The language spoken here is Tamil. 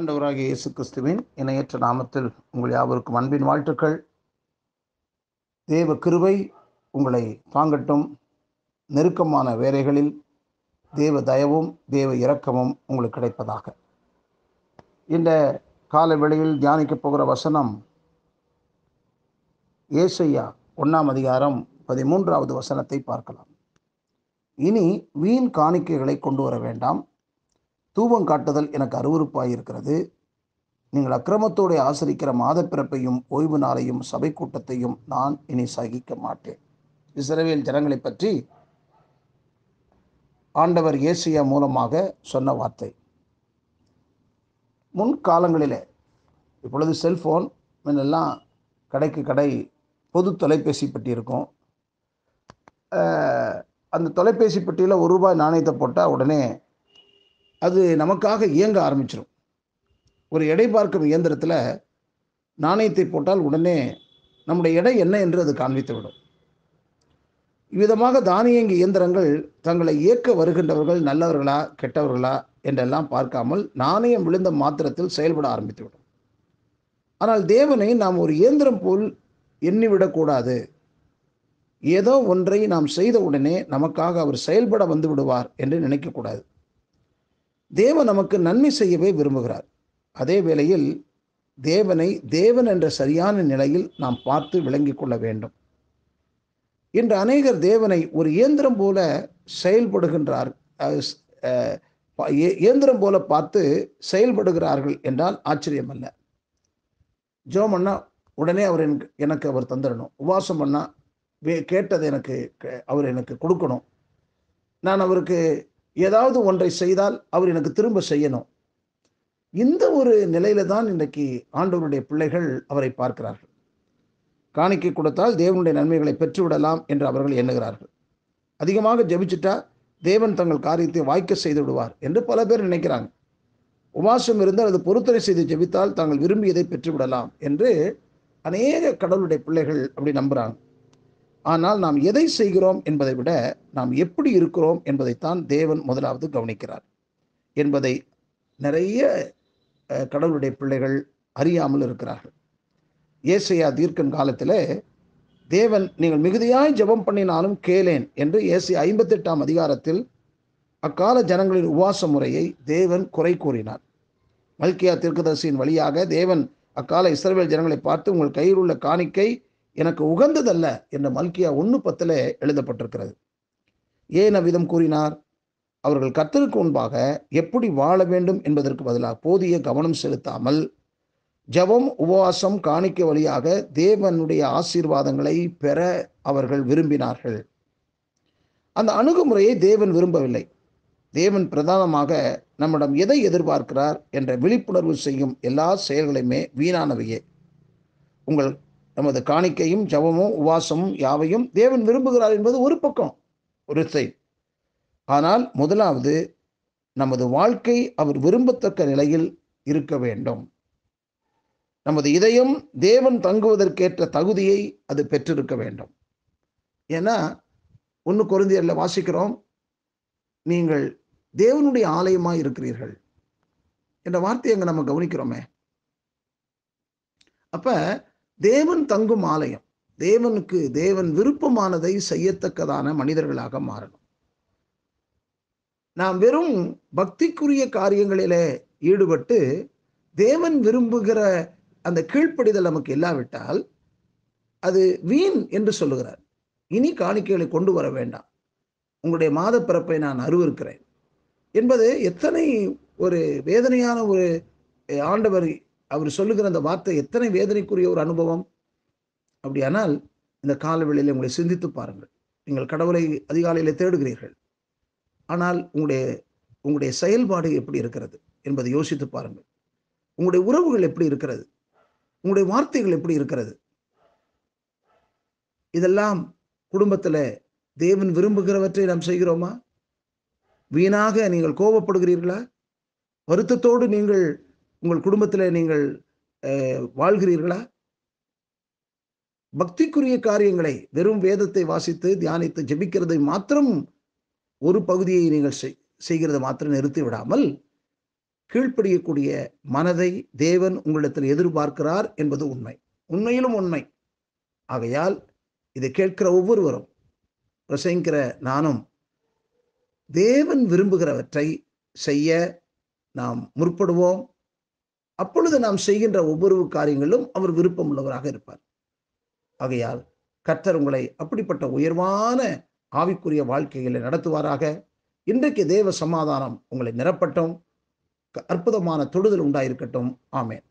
ஆண்டவராகிய இயேசு கிறிஸ்துவின் இணையற்ற நாமத்தில் உங்கள் யாவருக்கும் அன்பின் வாழ்த்துக்கள். தேவ கிருவை உங்களை தாங்கட்டும். நெருக்கமான வேலைகளில் தேவ தயவும் தேவ இரக்கமும் உங்களுக்கு கிடைப்பதாக. இந்த கால வேளையில் தியானிக்கப் போகிற வசனம் ஏசையா ஒன்றாம் அதிகாரம் பதிமூன்றாவது வசனத்தை பார்க்கலாம். இனி வீண் காணிக்கைகளை கொண்டு வர வேண்டாம். தூபம் காட்டுதல் எனக்கு அருவருப்பாய் இருக்கிறது. நீங்கள் அக்கிரமத்தோடு ஆசரிக்கிற மாதப்பிறப்பையும் ஓய்வு நாளையும் சபை கூட்டத்தையும் நான் இனி சகிக்க மாட்டேன். இஸ்ரவேல் ஜனங்களை பற்றி ஆண்டவர் ஏசியா மூலமாக சொன்ன வார்த்தை. முன் காலங்களில் இப்பொழுது செல்ஃபோன் முன்னெல்லாம் கடைக்கு கடை பொது தொலைபேசி பெட்டி இருக்கும். அந்த தொலைபேசி பெட்டியில் ஒரு ரூபாய் நாணயத்தை போட்டால் உடனே அது நமக்காக இயங்க ஆரம்பிச்சிடும் ஒரு எடை பார்க்கும் இயந்திரத்தில் நாணயத்தை போட்டால் உடனே நம்முடைய எடை என்ன என்று அது காண்பித்து விடும் இவ்விதமாக தானியங்கி இயந்திரங்கள் தங்களை இயக்க வருகின்றவர்கள் நல்லவர்களா கெட்டவர்களா என்றெல்லாம் பார்க்காமல் நாணயம் விழுந்த மாத்திரத்தில் செயல்பட ஆரம்பித்துவிடும். ஆனால் தேவனை நாம் ஒரு இயந்திரம் போல் எண்ணிவிடக்கூடாது ஏதோ ஒன்றை நாம் செய்த உடனே நமக்காக அவர் செயல்பட வந்து விடுவார் என்று நினைக்கக்கூடாது தேவன் நமக்கு நன்மை செய்யவே விரும்புகிறார். அதே வேளையில் தேவனை தேவன் என்ற சரியான நிலையில் நாம் பார்த்து விளங்கிக் கொள்ள வேண்டும். இன்று அநேகர் தேவனை ஒரு இயந்திரம் போல செயல்படுகின்றார் இயந்திரம் போல பார்த்து செயல்படுகிறார்கள் என்றால் ஆச்சரியம் அல்ல ஜோம் அண்ணா உடனே அவர் எனக்கு எனக்கு அவர் தந்துடணும். உபாசம் பண்ணா வே கேட்டதை எனக்கு க- அவர் எனக்கு கொடுக்கணும். நான் அவருக்கு ஏதாவது ஒன்றை செய்தால் அவர் எனக்கு திரும்ப செய்யணும். இந்த ஒரு நிலையில தான் இன்றைக்கு ஆண்டவருடைய பிள்ளைகள் அவரை பார்க்கிறார்கள். காணிக்கை கொடுத்தால் தேவனுடைய நன்மைகளை பெற்றுவிடலாம் என்று அவர்கள் எண்ணுகிறார்கள். அதிகமாக ஜபிச்சுட்டா தேவன் தங்கள் காரியத்தை வாய்க்க செய்து விடுவார் என்று பல பேர் நினைக்கிறாங்க. உபாசம் இருந்தால் அது பொறுத்தனை செய்து ஜெபித்தால் தாங்கள் விரும்பியதை பெற்றுவிடலாம் என்று அநேக கடவுளுடைய பிள்ளைகள் அப்படி நம்புகிறாங்க ஆனால் நாம் எதை செய்கிறோம் என்பதை விட நாம் எப்படி இருக்கிறோம் என்பதைத்தான் தேவன் முதலாவது கவனிக்கிறார் என்பதை நிறைய கடவுளுடைய பிள்ளைகள் அறியாமல் இருக்கிறார்கள். ஏசையா தீர்க்கன் காலத்தில் தேவன் நீங்கள் மிகுதியாய் ஜெபம் பண்ணினாலும் கேளேன் என்று ஏசி ஐம்பத்தெட்டாம் அதிகாரத்தில் அக்கால ஜனங்களின் உவாச முறையை தேவன் குறை கூறினார். மல்கியா தீர்க்கதரிசியின் வழியாக தேவன் அக்கால இஸ்ரவேல் ஜனங்களை பார்த்து உங்கள் கையில் உள்ள காணிக்கை எனக்கு உகந்ததல்ல என்ற மல்கியா ஒன்று பத்தில் எழுதப்பட்டிருக்கிறது. ஏன் அவ்விதம் கூறினார்? அவர்கள் கர்த்தருக்கு முன்பாக எப்படி வாழ வேண்டும் என்பதற்கு பதிலாக போதிய கவனம் செலுத்தாமல் ஜெபம் உபவாசம் காணிக்க வழியாக தேவனுடைய ஆசீர்வாதங்களை பெற அவர்கள் விரும்பினார்கள். அந்த அணுகுமுறையை தேவன் விரும்பவில்லை. தேவன் பிரதானமாக நம்மிடம் எதை எதிர்பார்க்கிறார் என்ற விழிப்புணர்வு செய்யும் எல்லா செயல்களையுமே வீணானவையே. உங்கள் நமது காணிக்கையும் ஜபமும் உவாசமும் யாவையும் தேவன் விரும்புகிறார் என்பது ஒரு பக்கம் ஒரு சைட் ஆனால் முதலாவது நமது வாழ்க்கை அவர் விரும்பத்தக்க நிலையில் இருக்க வேண்டும். நமது இதயம் தேவன் தங்குவதற்கேற்ற தகுதியை அது பெற்றிருக்க வேண்டும். ஏன்னா ஒன்று குருந்தியரில் வாசிக்கிறோம் நீங்கள் தேவனுடைய ஆலயமாக இருக்கிறீர்கள் என்ற வார்த்தையை அங்கே நம்ம கவனிக்கிறோமே. அப்ப தேவன் தங்கும் ஆலயம். தேவனுக்கு தேவன் விருப்பமானதை செய்யத்தக்கதான மனிதர்களாக மாறணும். நாம் வெறும் பக்திக்குரிய காரியங்களிலே ஈடுபட்டு தேவன் விரும்புகிற அந்த கீழ்ப்படிதல் நமக்கு இல்லாவிட்டால் அது வீண் என்று சொல்லுகிறார். இனி காணிக்கைகளை கொண்டு வர வேண்டாம். உங்களுடைய மாத பிறப்பை நான் அருவருக்கிறேன். என்பது எத்தனை ஒரு வேதனையான ஒரு ஆண்டவர் அவர் சொல்லுகிற அந்த வார்த்தை எத்தனை வேதனைக்குரிய ஒரு அனுபவம்? அப்படியானால் இந்த காலவெளியில் உங்களை சிந்தித்து பாருங்கள். நீங்கள் கடவுளை அதிகாலையில் தேடுகிறீர்கள். ஆனால் உங்களுடைய உங்களுடைய செயல்பாடு எப்படி இருக்கிறது என்பதை யோசித்து பாருங்கள். உங்களுடைய உறவுகள் எப்படி இருக்கிறது? உங்களுடைய வார்த்தைகள் எப்படி இருக்கிறது? இதெல்லாம் குடும்பத்தில் தேவன் விரும்புகிறவற்றை நாம் செய்கிறோமா? வீணாக நீங்கள் கோபப்படுகிறீர்களா? வருத்தத்தோடு நீங்கள் உங்கள் குடும்பத்தில் நீங்கள் அஹ், வாழ்கிறீர்களா? பக்திக்குரிய காரியங்களை வெறும் வேதத்தை வாசித்து தியானித்து ஜெபிக்கிறதை மாத்திரம் ஒரு பகுதியை நீங்கள் செய்- செய்கிறதை மாத்திரம் நிறுத்தி விடாமல் கீழ்ப்படியக்கூடிய மனதை தேவன் உங்களிடத்தில் எதிர்பார்க்கிறார் என்பது உண்மை. உண்மையிலும் உண்மை. ஆகையால் இதை கேட்கிற ஒவ்வொருவரும் பிரசங்கிக்கிற நானும் தேவன் விரும்புகிறவற்றை செய்ய நாம் முற்படுவோம். அப்பொழுது நாம் செய்கின்ற ஒவ்வொரு காரியங்களும் அவர் விருப்பம் உள்ளவராக இருப்பார். ஆகையால் கர்த்தர் உங்களை அப்படிப்பட்ட உயர்வான ஆவிக்குரிய வாழ்க்கைகளை நடத்துவாராக. இன்றைக்கு தேவ சமாதானம் உங்களை நிரப்பட்டும். அற்புதமான தொடுதல் உண்டாயிருக்கட்டும். ஆமேன்.